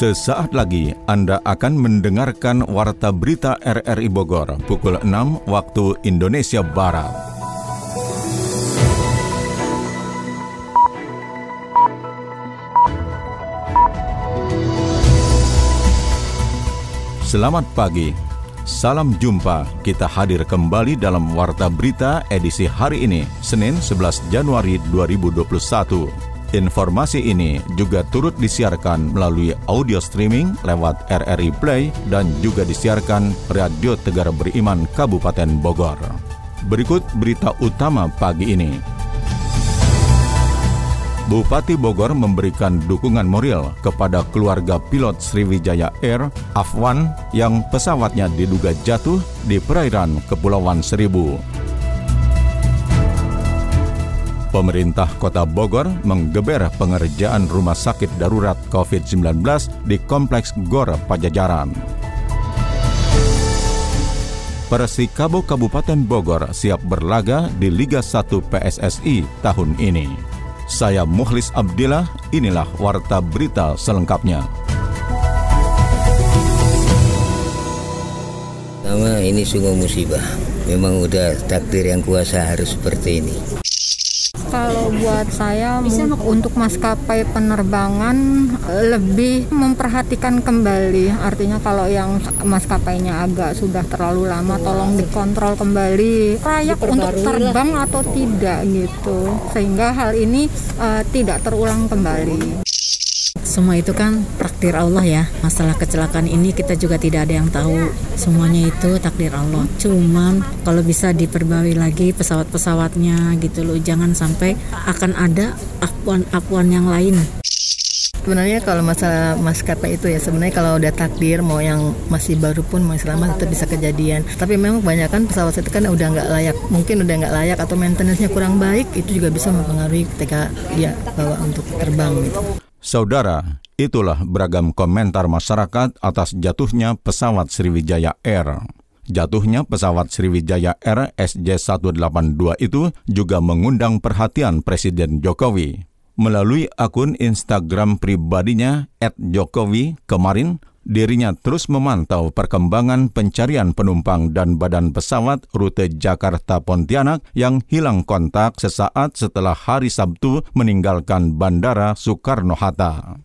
Sesaat lagi Anda akan mendengarkan Warta Berita RRI Bogor pukul 6 waktu Indonesia Barat. Selamat pagi, salam jumpa. Kita hadir kembali dalam Warta Berita edisi hari ini, Senin 11 Januari 2021. Informasi ini juga turut disiarkan melalui audio streaming lewat RRI Play dan juga disiarkan Radio Tegar Beriman Kabupaten Bogor. Berikut berita utama pagi ini. Bupati Bogor memberikan dukungan moral kepada keluarga pilot Sriwijaya Air Afwan yang pesawatnya diduga jatuh di perairan Kepulauan Seribu. Pemerintah Kota Bogor menggeber pengerjaan rumah sakit darurat COVID-19 di Kompleks GOR Pajajaran. Persikabo Kabupaten Bogor siap berlaga di Liga 1 PSSI tahun ini. Saya Muhlis Abdillah, inilah Warta Berita selengkapnya. Nama ini sungguh musibah. Memang udah takdir yang kuasa harus seperti ini. Kalau buat saya untuk maskapai penerbangan eh, lebih memperhatikan kembali. Artinya kalau yang maskapainya agak sudah terlalu lama tolong dikontrol kembali layak untuk terbang atau tidak gitu. Sehingga hal ini uh, tidak terulang kembali. Semua itu kan takdir Allah ya. Masalah kecelakaan ini kita juga tidak ada yang tahu. Semuanya itu takdir Allah. Cuman kalau bisa diperbaiki lagi pesawat-pesawatnya gitu loh. Jangan sampai akan ada apuan-apuan yang lain. Sebenarnya kalau masalah maskapai itu ya sebenarnya kalau udah takdir mau yang masih baru pun mau selamat tetap bisa kejadian. Tapi memang kebanyakan pesawat itu kan udah nggak layak, mungkin udah nggak layak atau maintenance-nya kurang baik itu juga bisa mempengaruhi ketika dia bawa untuk terbang gitu. Saudara, itulah beragam komentar masyarakat atas jatuhnya pesawat Sriwijaya Air. Jatuhnya pesawat Sriwijaya Air SJ182 itu juga mengundang perhatian Presiden Jokowi. Melalui akun Instagram pribadinya @jokowi kemarin, dirinya terus memantau perkembangan pencarian penumpang dan badan pesawat rute Jakarta Pontianak yang hilang kontak sesaat setelah hari Sabtu meninggalkan Bandara Soekarno-Hatta.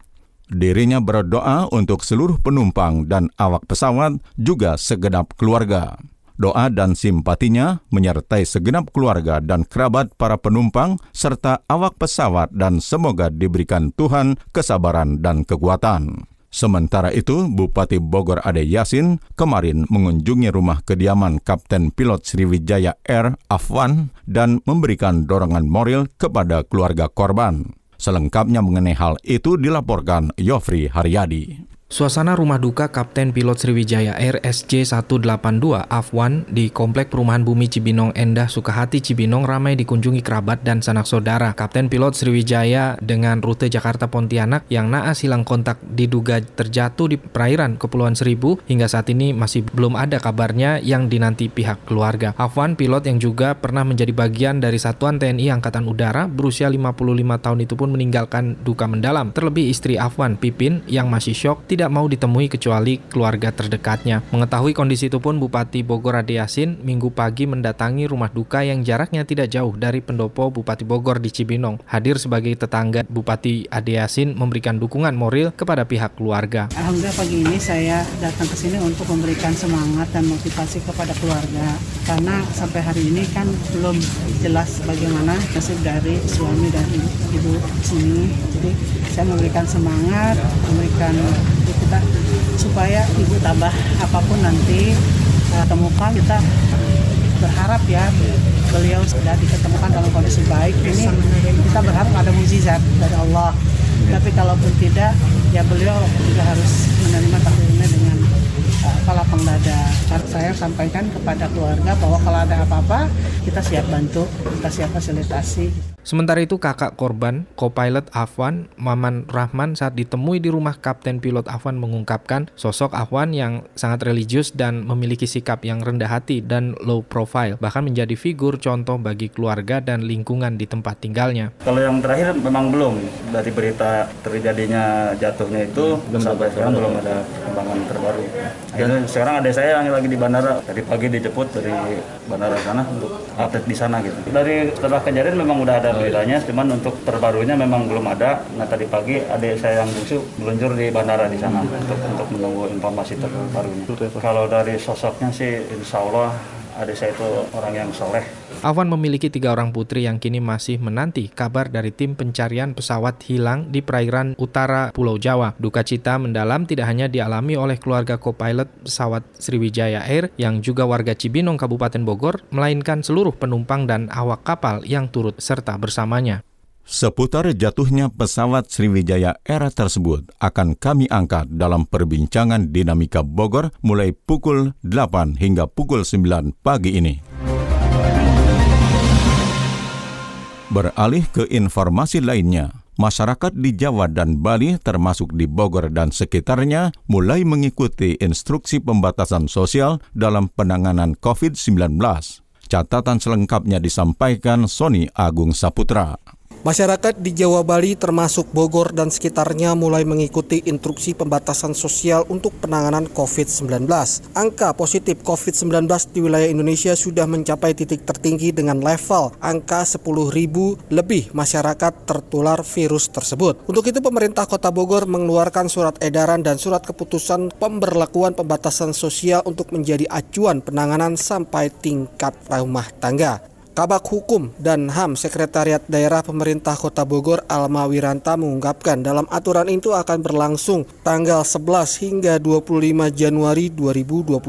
Dirinya berdoa untuk seluruh penumpang dan awak pesawat, juga segenap keluarga. Doa dan simpatinya menyertai segenap keluarga dan kerabat para penumpang serta awak pesawat dan semoga diberikan Tuhan kesabaran dan kekuatan. Sementara itu, Bupati Bogor Ade Yasin kemarin mengunjungi rumah kediaman Kapten Pilot Sriwijaya Air Afwan dan memberikan dorongan moral kepada keluarga korban. Selengkapnya mengenai hal itu dilaporkan Yofri Haryadi. Suasana rumah duka Kapten Pilot Sriwijaya Air SJ182 Afwan di Komplek Perumahan Bumi Cibinong Endah Sukahati Cibinong ramai dikunjungi kerabat dan sanak saudara. Kapten Pilot Sriwijaya dengan rute Jakarta Pontianak yang naas hilang kontak diduga terjatuh di perairan Kepulauan Seribu hingga saat ini masih belum ada kabarnya yang dinanti pihak keluarga. Afwan pilot yang juga pernah menjadi bagian dari Satuan TNI Angkatan Udara berusia 55 tahun itu pun meninggalkan duka mendalam. Terlebih istri Afwan Pipin yang masih syok tidak mau ditemui kecuali keluarga terdekatnya. Mengetahui kondisi itu pun Bupati Bogor Ade Yasin minggu pagi mendatangi rumah duka yang jaraknya tidak jauh dari pendopo Bupati Bogor di Cibinong. Hadir sebagai tetangga Bupati Ade Yasin memberikan dukungan moral kepada pihak keluarga. Alhamdulillah pagi ini saya datang ke sini untuk memberikan semangat dan motivasi kepada keluarga. Karena sampai hari ini kan belum jelas bagaimana nasib dari suami dan ibu sini. Jadi saya memberikan semangat, memberikan kita supaya ibu tambah apa pun nanti uh, temukan kita berharap ya beliau sudah diketemukan dalam kondisi baik. Ini kita berharap ada mujizat dari Allah. Tapi kalaupun tidak ya beliau juga harus menerima takdirnya dengan uh, kepala penglada saya sampaikan kepada keluarga bahwa kalau ada apa-apa kita siap bantu kita siap fasilitasi Sementara itu kakak korban, co-pilot Afwan, Maman Rahman saat ditemui di rumah Kapten Pilot Afwan mengungkapkan sosok Afwan yang sangat religius dan memiliki sikap yang rendah hati dan low profile, bahkan menjadi figur contoh bagi keluarga dan lingkungan di tempat tinggalnya. Kalau yang terakhir memang belum, dari berita terjadinya jatuhnya itu belum sampai sekarang belum ada perkembangan terbaru. Dan sekarang ada saya yang lagi di bandara, tadi pagi dijemput dari bandara sana untuk update di sana gitu. Dari setelah kejadian memang udah ada beritanya, cuman untuk terbarunya memang belum ada. Nah tadi pagi adik saya yang bungsu meluncur di bandara di sana untuk untuk menunggu informasi terbarunya. Kalau dari sosoknya sih, insya Allah adik saya itu orang yang soleh. Afwan memiliki tiga orang putri yang kini masih menanti kabar dari tim pencarian pesawat hilang di perairan utara Pulau Jawa. Duka cita mendalam tidak hanya dialami oleh keluarga co-pilot pesawat Sriwijaya Air yang juga warga Cibinong Kabupaten Bogor, melainkan seluruh penumpang dan awak kapal yang turut serta bersamanya. Seputar jatuhnya pesawat Sriwijaya Air tersebut akan kami angkat dalam perbincangan dinamika Bogor mulai pukul 8 hingga pukul 9 pagi ini. Beralih ke informasi lainnya, masyarakat di Jawa dan Bali termasuk di Bogor dan sekitarnya mulai mengikuti instruksi pembatasan sosial dalam penanganan COVID-19. Catatan selengkapnya disampaikan Sony Agung Saputra. Masyarakat di Jawa Bali termasuk Bogor dan sekitarnya mulai mengikuti instruksi pembatasan sosial untuk penanganan COVID-19. Angka positif COVID-19 di wilayah Indonesia sudah mencapai titik tertinggi dengan level angka 10.000 lebih masyarakat tertular virus tersebut. Untuk itu pemerintah Kota Bogor mengeluarkan surat edaran dan surat keputusan pemberlakuan pembatasan sosial untuk menjadi acuan penanganan sampai tingkat rumah tangga. Kabak Hukum dan HAM Sekretariat Daerah Pemerintah Kota Bogor Alma Wiranta mengungkapkan dalam aturan itu akan berlangsung tanggal 11 hingga 25 Januari 2021.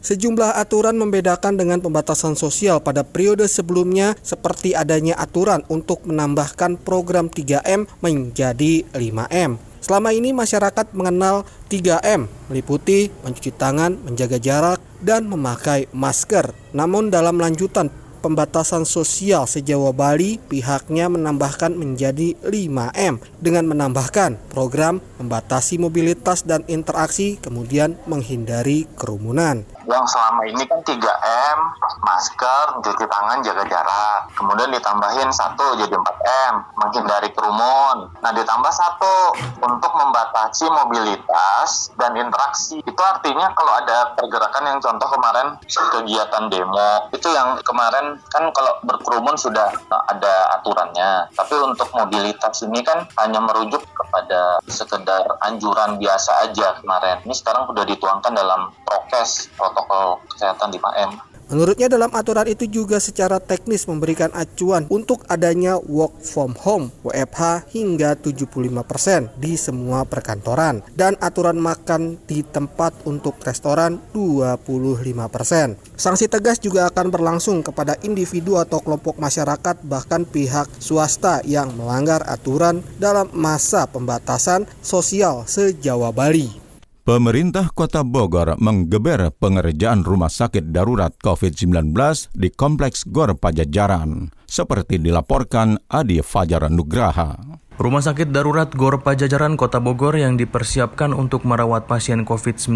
Sejumlah aturan membedakan dengan pembatasan sosial pada periode sebelumnya seperti adanya aturan untuk menambahkan program 3M menjadi 5M. Selama ini masyarakat mengenal 3M, meliputi mencuci tangan, menjaga jarak, dan memakai masker. Namun dalam lanjutan pembatasan sosial sejawa Bali, pihaknya menambahkan menjadi 5M dengan menambahkan program membatasi mobilitas dan interaksi kemudian menghindari kerumunan yang selama ini kan 3M, masker, cuci tangan, jaga jarak. Kemudian ditambahin satu jadi 4M, menghindari kerumun. Nah ditambah satu untuk membatasi mobilitas dan interaksi. Itu artinya kalau ada pergerakan yang contoh kemarin kegiatan demo, itu yang kemarin kan kalau berkerumun sudah ada aturannya. Tapi untuk mobilitas ini kan hanya merujuk kepada sekedar anjuran biasa aja kemarin. Ini sekarang sudah dituangkan dalam prokes protokol kesehatan 5M. Menurutnya dalam aturan itu juga secara teknis memberikan acuan untuk adanya work from home WFH hingga 75% di semua perkantoran dan aturan makan di tempat untuk restoran 25%. Sanksi tegas juga akan berlangsung kepada individu atau kelompok masyarakat bahkan pihak swasta yang melanggar aturan dalam masa pembatasan sosial se-Jawa Bali. Pemerintah Kota Bogor menggeber pengerjaan rumah sakit darurat COVID-19 di Kompleks Gor Pajajaran, seperti dilaporkan Adi Fajar Nugraha. Rumah sakit darurat Gor Pajajaran Kota Bogor yang dipersiapkan untuk merawat pasien COVID-19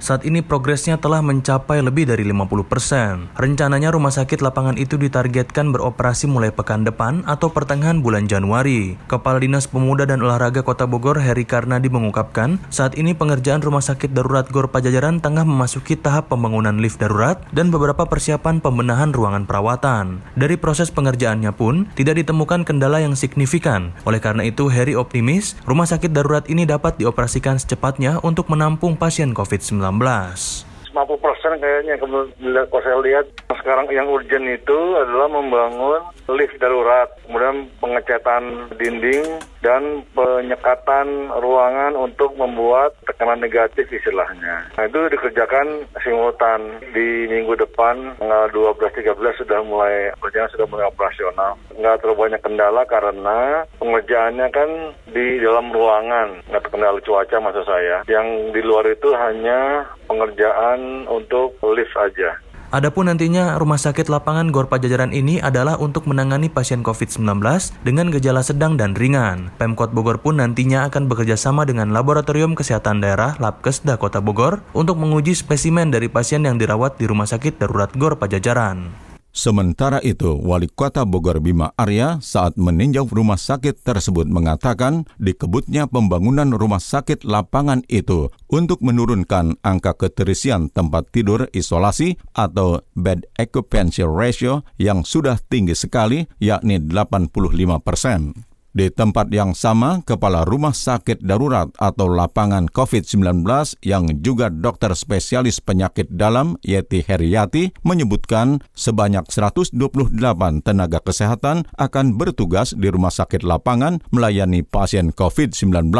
saat ini progresnya telah mencapai lebih dari 50 persen. Rencananya rumah sakit lapangan itu ditargetkan beroperasi mulai pekan depan atau pertengahan bulan Januari. Kepala Dinas Pemuda dan Olahraga Kota Bogor Heri Karnadi mengungkapkan saat ini pengerjaan rumah sakit darurat Gor Pajajaran tengah memasuki tahap pembangunan lift darurat dan beberapa persiapan pembenahan ruangan perawatan. Dari proses pengerjaannya pun tidak ditemukan kendala yang signifikan. Oleh karena itu, Heri optimis rumah sakit darurat ini dapat dioperasikan secepatnya untuk menampung pasien COVID-19. 50 persen kayaknya kalau saya lihat sekarang yang urgent itu adalah membangun lift darurat, kemudian pengecatan dinding dan penyekatan ruangan untuk membuat tekanan negatif istilahnya. Nah itu dikerjakan simultan di minggu depan tanggal 12-13 sudah mulai kerjaan sudah mulai operasional. Nggak terlalu banyak kendala karena pengerjaannya kan di dalam ruangan, nggak terkendala cuaca maksud saya. Yang di luar itu hanya pengerjaan untuk lift aja. Adapun nantinya rumah sakit lapangan Gor Pajajaran ini adalah untuk menangani pasien COVID-19 dengan gejala sedang dan ringan. Pemkot Bogor pun nantinya akan bekerja sama dengan Laboratorium Kesehatan Daerah Labkesda Kota Bogor untuk menguji spesimen dari pasien yang dirawat di Rumah Sakit Darurat Gor Pajajaran. Sementara itu, Wali Kota Bogor Bima Arya saat meninjau rumah sakit tersebut mengatakan dikebutnya pembangunan rumah sakit lapangan itu untuk menurunkan angka keterisian tempat tidur isolasi atau bed occupancy ratio yang sudah tinggi sekali yakni 85 persen. Di tempat yang sama, Kepala Rumah Sakit Darurat atau Lapangan COVID-19 yang juga dokter spesialis penyakit dalam Yeti Heriati menyebutkan sebanyak 128 tenaga kesehatan akan bertugas di rumah sakit lapangan melayani pasien COVID-19.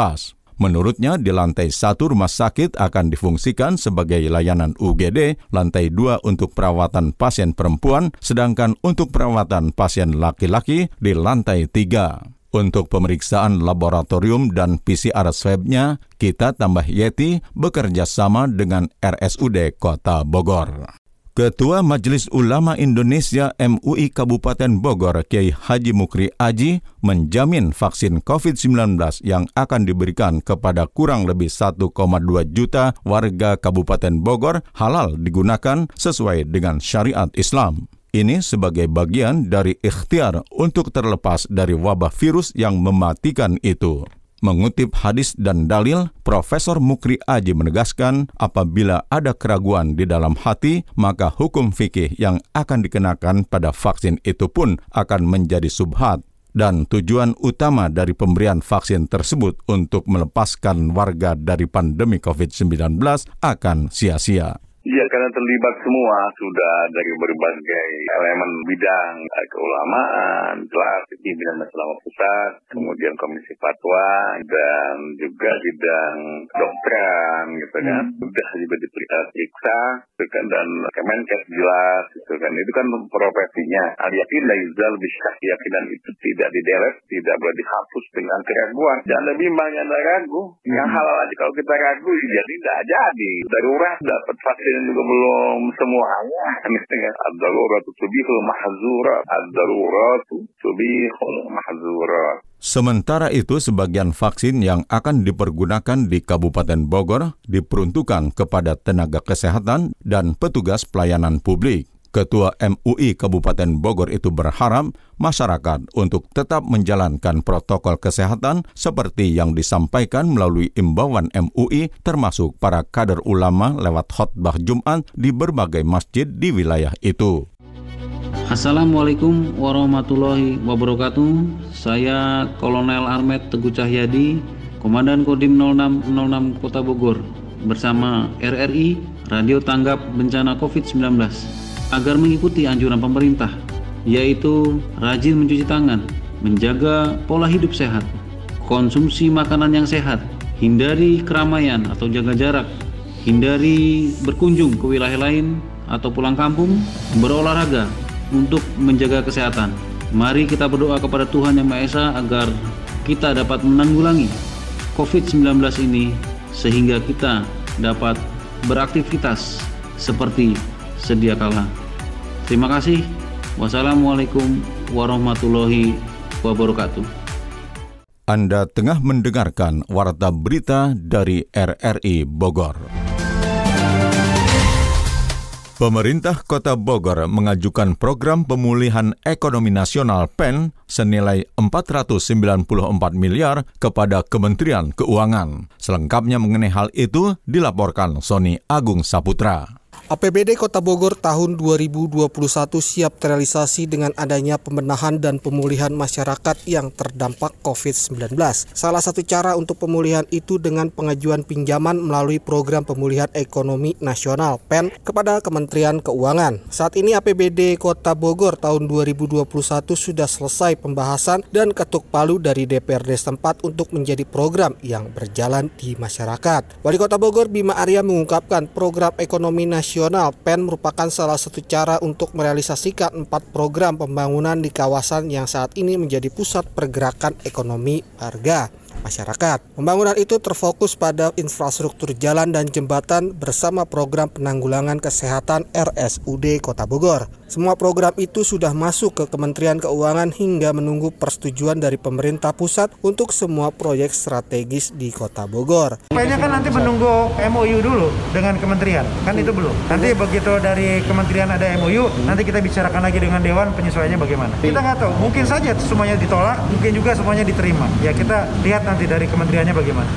Menurutnya, di lantai satu rumah sakit akan difungsikan sebagai layanan UGD, lantai dua untuk perawatan pasien perempuan, sedangkan untuk perawatan pasien laki-laki di lantai tiga. Untuk pemeriksaan laboratorium dan PCR swabnya, kita tambah Yeti bekerja sama dengan RSUD Kota Bogor. Ketua Majelis Ulama Indonesia MUI Kabupaten Bogor, Kiai Haji Mukri Aji, menjamin vaksin COVID-19 yang akan diberikan kepada kurang lebih 1,2 juta warga Kabupaten Bogor halal digunakan sesuai dengan syariat Islam. Ini sebagai bagian dari ikhtiar untuk terlepas dari wabah virus yang mematikan itu. Mengutip hadis dan dalil, Profesor Mukri Aji menegaskan apabila ada keraguan di dalam hati, maka hukum fikih yang akan dikenakan pada vaksin itu pun akan menjadi subhat dan tujuan utama dari pemberian vaksin tersebut untuk melepaskan warga dari pandemi COVID-19 akan sia-sia. Iya, karena terlibat semua sudah dari berbagai elemen bidang eh, keulamaan, kelas pimpinan masalah pusat, kemudian komisi fatwa dan juga bidang dokteran gitu kan. Hmm. Sudah juga diperiksa gitu kan dan Kemenkes jelas gitu kan. Itu kan profesinya. Al yakin la yuzal bisa keyakinan itu tidak didelete, tidak boleh dihapus dengan keraguan. Jangan lebih banyak ragu. Yang hmm. halal aja kalau kita ragu jadi tidak jadi. Darurat dapat vaksin juga belum semuanya. Misalnya ad-daruratu tubihul mahzurat. Ad-daruratu tubihul mahzurat. Sementara itu, sebagian vaksin yang akan dipergunakan di Kabupaten Bogor diperuntukkan kepada tenaga kesehatan dan petugas pelayanan publik. Ketua MUI Kabupaten Bogor itu berharap masyarakat untuk tetap menjalankan protokol kesehatan seperti yang disampaikan melalui imbauan MUI termasuk para kader ulama lewat khotbah Jumat di berbagai masjid di wilayah itu. Assalamualaikum warahmatullahi wabarakatuh. Saya Kolonel Armet Teguh Cahyadi, Komandan Kodim 0606 Kota Bogor bersama RRI Radio Tanggap Bencana COVID-19 agar mengikuti anjuran pemerintah, yaitu rajin mencuci tangan, menjaga pola hidup sehat, konsumsi makanan yang sehat, hindari keramaian atau jaga jarak, hindari berkunjung ke wilayah lain atau pulang kampung, berolahraga untuk menjaga kesehatan. Mari kita berdoa kepada Tuhan Yang Maha Esa agar kita dapat menanggulangi COVID-19 ini sehingga kita dapat beraktivitas seperti sedia kala. Terima kasih. Wassalamualaikum warahmatullahi wabarakatuh. Anda tengah mendengarkan Warta Berita dari RRI Bogor. Pemerintah Kota Bogor mengajukan program pemulihan ekonomi nasional PEN senilai 494 miliar kepada Kementerian Keuangan. Selengkapnya mengenai hal itu dilaporkan Sony Agung Saputra. APBD Kota Bogor tahun 2021 siap terrealisasi dengan adanya pembenahan dan pemulihan masyarakat yang terdampak COVID-19. Salah satu cara untuk pemulihan itu dengan pengajuan pinjaman melalui Program Pemulihan Ekonomi Nasional PEN kepada Kementerian Keuangan. Saat ini APBD Kota Bogor tahun 2021 sudah selesai pembahasan dan ketuk palu dari DPRD setempat untuk menjadi program yang berjalan di masyarakat. Wali Kota Bogor Bima Arya mengungkapkan program ekonomi nasional nasional PEN merupakan salah satu cara untuk merealisasikan empat program pembangunan di kawasan yang saat ini menjadi pusat pergerakan ekonomi warga. masyarakat. Pembangunan itu terfokus pada infrastruktur jalan dan jembatan bersama program penanggulangan kesehatan RSUD Kota Bogor. Semua program itu sudah masuk ke Kementerian Keuangan hingga menunggu persetujuan dari pemerintah pusat untuk semua proyek strategis di Kota Bogor. Kayaknya kan nanti menunggu MOU dulu dengan kementerian, kan itu belum. Nanti begitu dari kementerian ada MOU, nanti kita bicarakan lagi dengan Dewan penyesuaiannya bagaimana. Kita nggak tahu, mungkin saja semuanya ditolak, mungkin juga semuanya diterima. Ya kita lihat nanti dari kementeriannya bagaimana.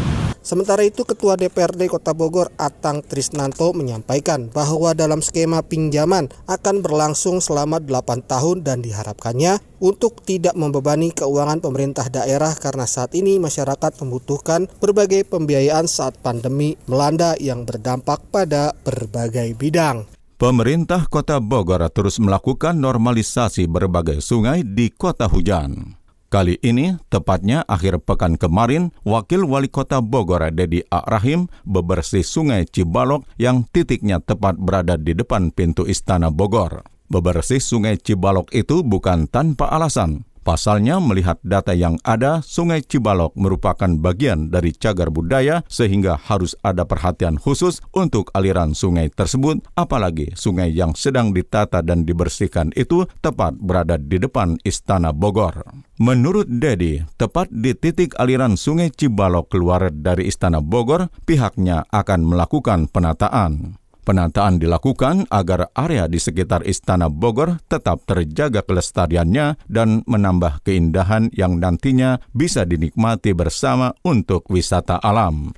Sementara itu, Ketua DPRD Kota Bogor Atang Trisnanto menyampaikan bahwa dalam skema pinjaman akan berlangsung selama 8 tahun dan diharapkannya untuk tidak membebani keuangan pemerintah daerah karena saat ini masyarakat membutuhkan berbagai pembiayaan saat pandemi melanda yang berdampak pada berbagai bidang. Pemerintah Kota Bogor terus melakukan normalisasi berbagai sungai di kota hujan. Kali ini, tepatnya akhir pekan kemarin, Wakil Wali Kota Bogor Dedi A. Rahim bebersih sungai Cibalok yang titiknya tepat berada di depan pintu Istana Bogor. Bebersih sungai Cibalok itu bukan tanpa alasan. Pasalnya melihat data yang ada, Sungai Cibalok merupakan bagian dari cagar budaya sehingga harus ada perhatian khusus untuk aliran sungai tersebut, apalagi sungai yang sedang ditata dan dibersihkan itu tepat berada di depan Istana Bogor. Menurut Dedi, tepat di titik aliran Sungai Cibalok keluar dari Istana Bogor, pihaknya akan melakukan penataan. Penataan dilakukan agar area di sekitar Istana Bogor tetap terjaga kelestariannya dan menambah keindahan yang nantinya bisa dinikmati bersama untuk wisata alam.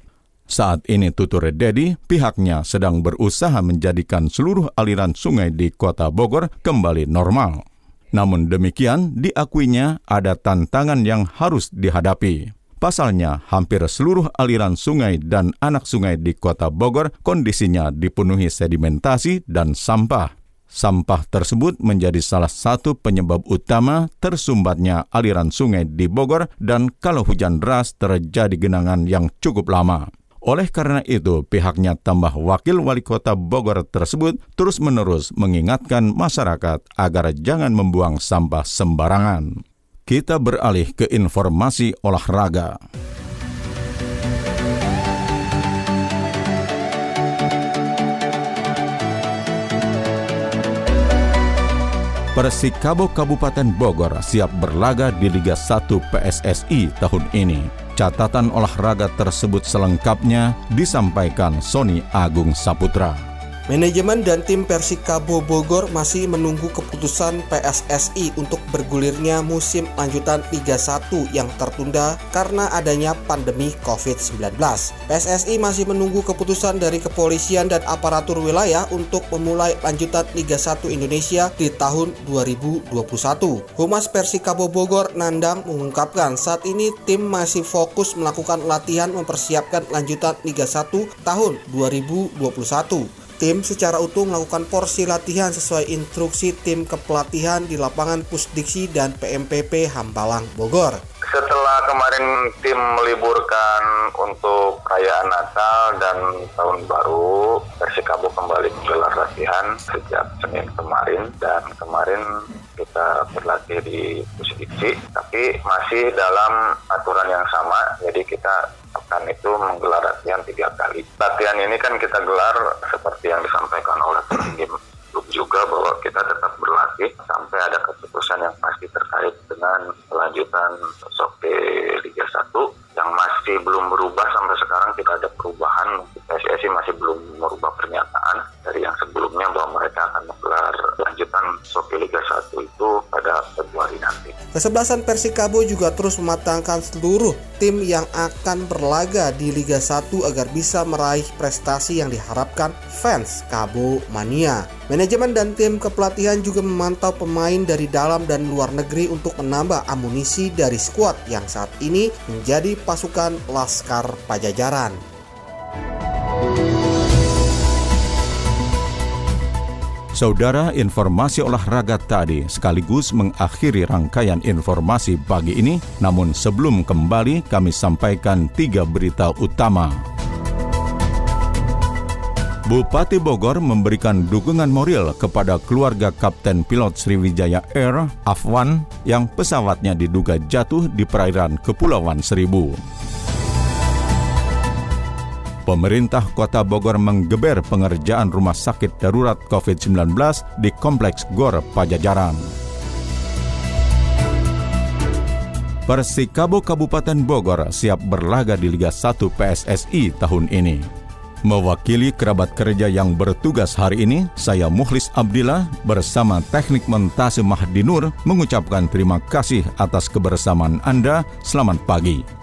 Saat ini tutur Dedi, pihaknya sedang berusaha menjadikan seluruh aliran sungai di kota Bogor kembali normal. Namun demikian, diakuinya ada tantangan yang harus dihadapi. Pasalnya, hampir seluruh aliran sungai dan anak sungai di kota Bogor kondisinya dipenuhi sedimentasi dan sampah. Sampah tersebut menjadi salah satu penyebab utama tersumbatnya aliran sungai di Bogor dan kalau hujan deras terjadi genangan yang cukup lama. Oleh karena itu, pihaknya tambah wakil wali kota Bogor tersebut terus-menerus mengingatkan masyarakat agar jangan membuang sampah sembarangan. Kita beralih ke informasi olahraga. Persikabo Kabupaten Bogor siap berlaga di Liga 1 PSSI tahun ini. Catatan olahraga tersebut selengkapnya disampaikan Sony Agung Saputra. Manajemen dan tim Persikabo Bogor masih menunggu keputusan PSSI untuk bergulirnya musim lanjutan Liga 1 yang tertunda karena adanya pandemi COVID-19. PSSI masih menunggu keputusan dari kepolisian dan aparatur wilayah untuk memulai lanjutan Liga 1 Indonesia di tahun 2021. Humas Persikabo Bogor Nandang mengungkapkan saat ini tim masih fokus melakukan latihan mempersiapkan lanjutan Liga 1 tahun 2021. Tim secara utuh melakukan porsi latihan sesuai instruksi tim kepelatihan di lapangan Pusdiksi dan PMPP Hambalang, Bogor. Setelah kemarin tim meliburkan untuk perayaan Natal dan Tahun Baru, Persikabo kembali menggelar latihan sejak Senin kemarin dan kemarin kita berlatih di Pusdiksi, tapi masih dalam aturan yang sama, jadi kita akan itu menggelar latihan tiga kali. Latihan ini kan kita gelar seperti yang disampaikan oleh tim juga bahwa kita tetap berlatih sampai ada keputusan yang pasti terkait dengan kelanjutan Soke Liga 1 yang masih belum berubah sampai sekarang tidak ada perubahan. PSSI masih belum merubah pernyataan dari yang sebelumnya bahwa mereka akan menggelar lanjutan Soke Liga 1 itu pada Februari nanti. Kesebelasan Persikabo juga terus mematangkan seluruh tim yang akan berlaga di Liga 1 agar bisa meraih prestasi yang diharapkan fans Kabo Mania. Manajemen dan tim kepelatihan juga memantau pemain dari dalam dan luar negeri untuk menambah amunisi dari skuad yang saat ini menjadi pasukan Laskar Pajajaran. Saudara, informasi olahraga tadi sekaligus mengakhiri rangkaian informasi pagi ini. Namun sebelum kembali, kami sampaikan tiga berita utama. Bupati Bogor memberikan dukungan moral kepada keluarga Kapten Pilot Sriwijaya Air, Afwan, yang pesawatnya diduga jatuh di perairan Kepulauan Seribu. Pemerintah Kota Bogor menggeber pengerjaan rumah sakit darurat COVID-19 di Kompleks Gor Pajajaran. Persikabo Kabupaten Bogor siap berlaga di Liga 1 PSSI tahun ini. Mewakili kerabat kerja yang bertugas hari ini, saya Muhlis Abdillah bersama teknik mentase Mahdinur mengucapkan terima kasih atas kebersamaan Anda. Selamat pagi.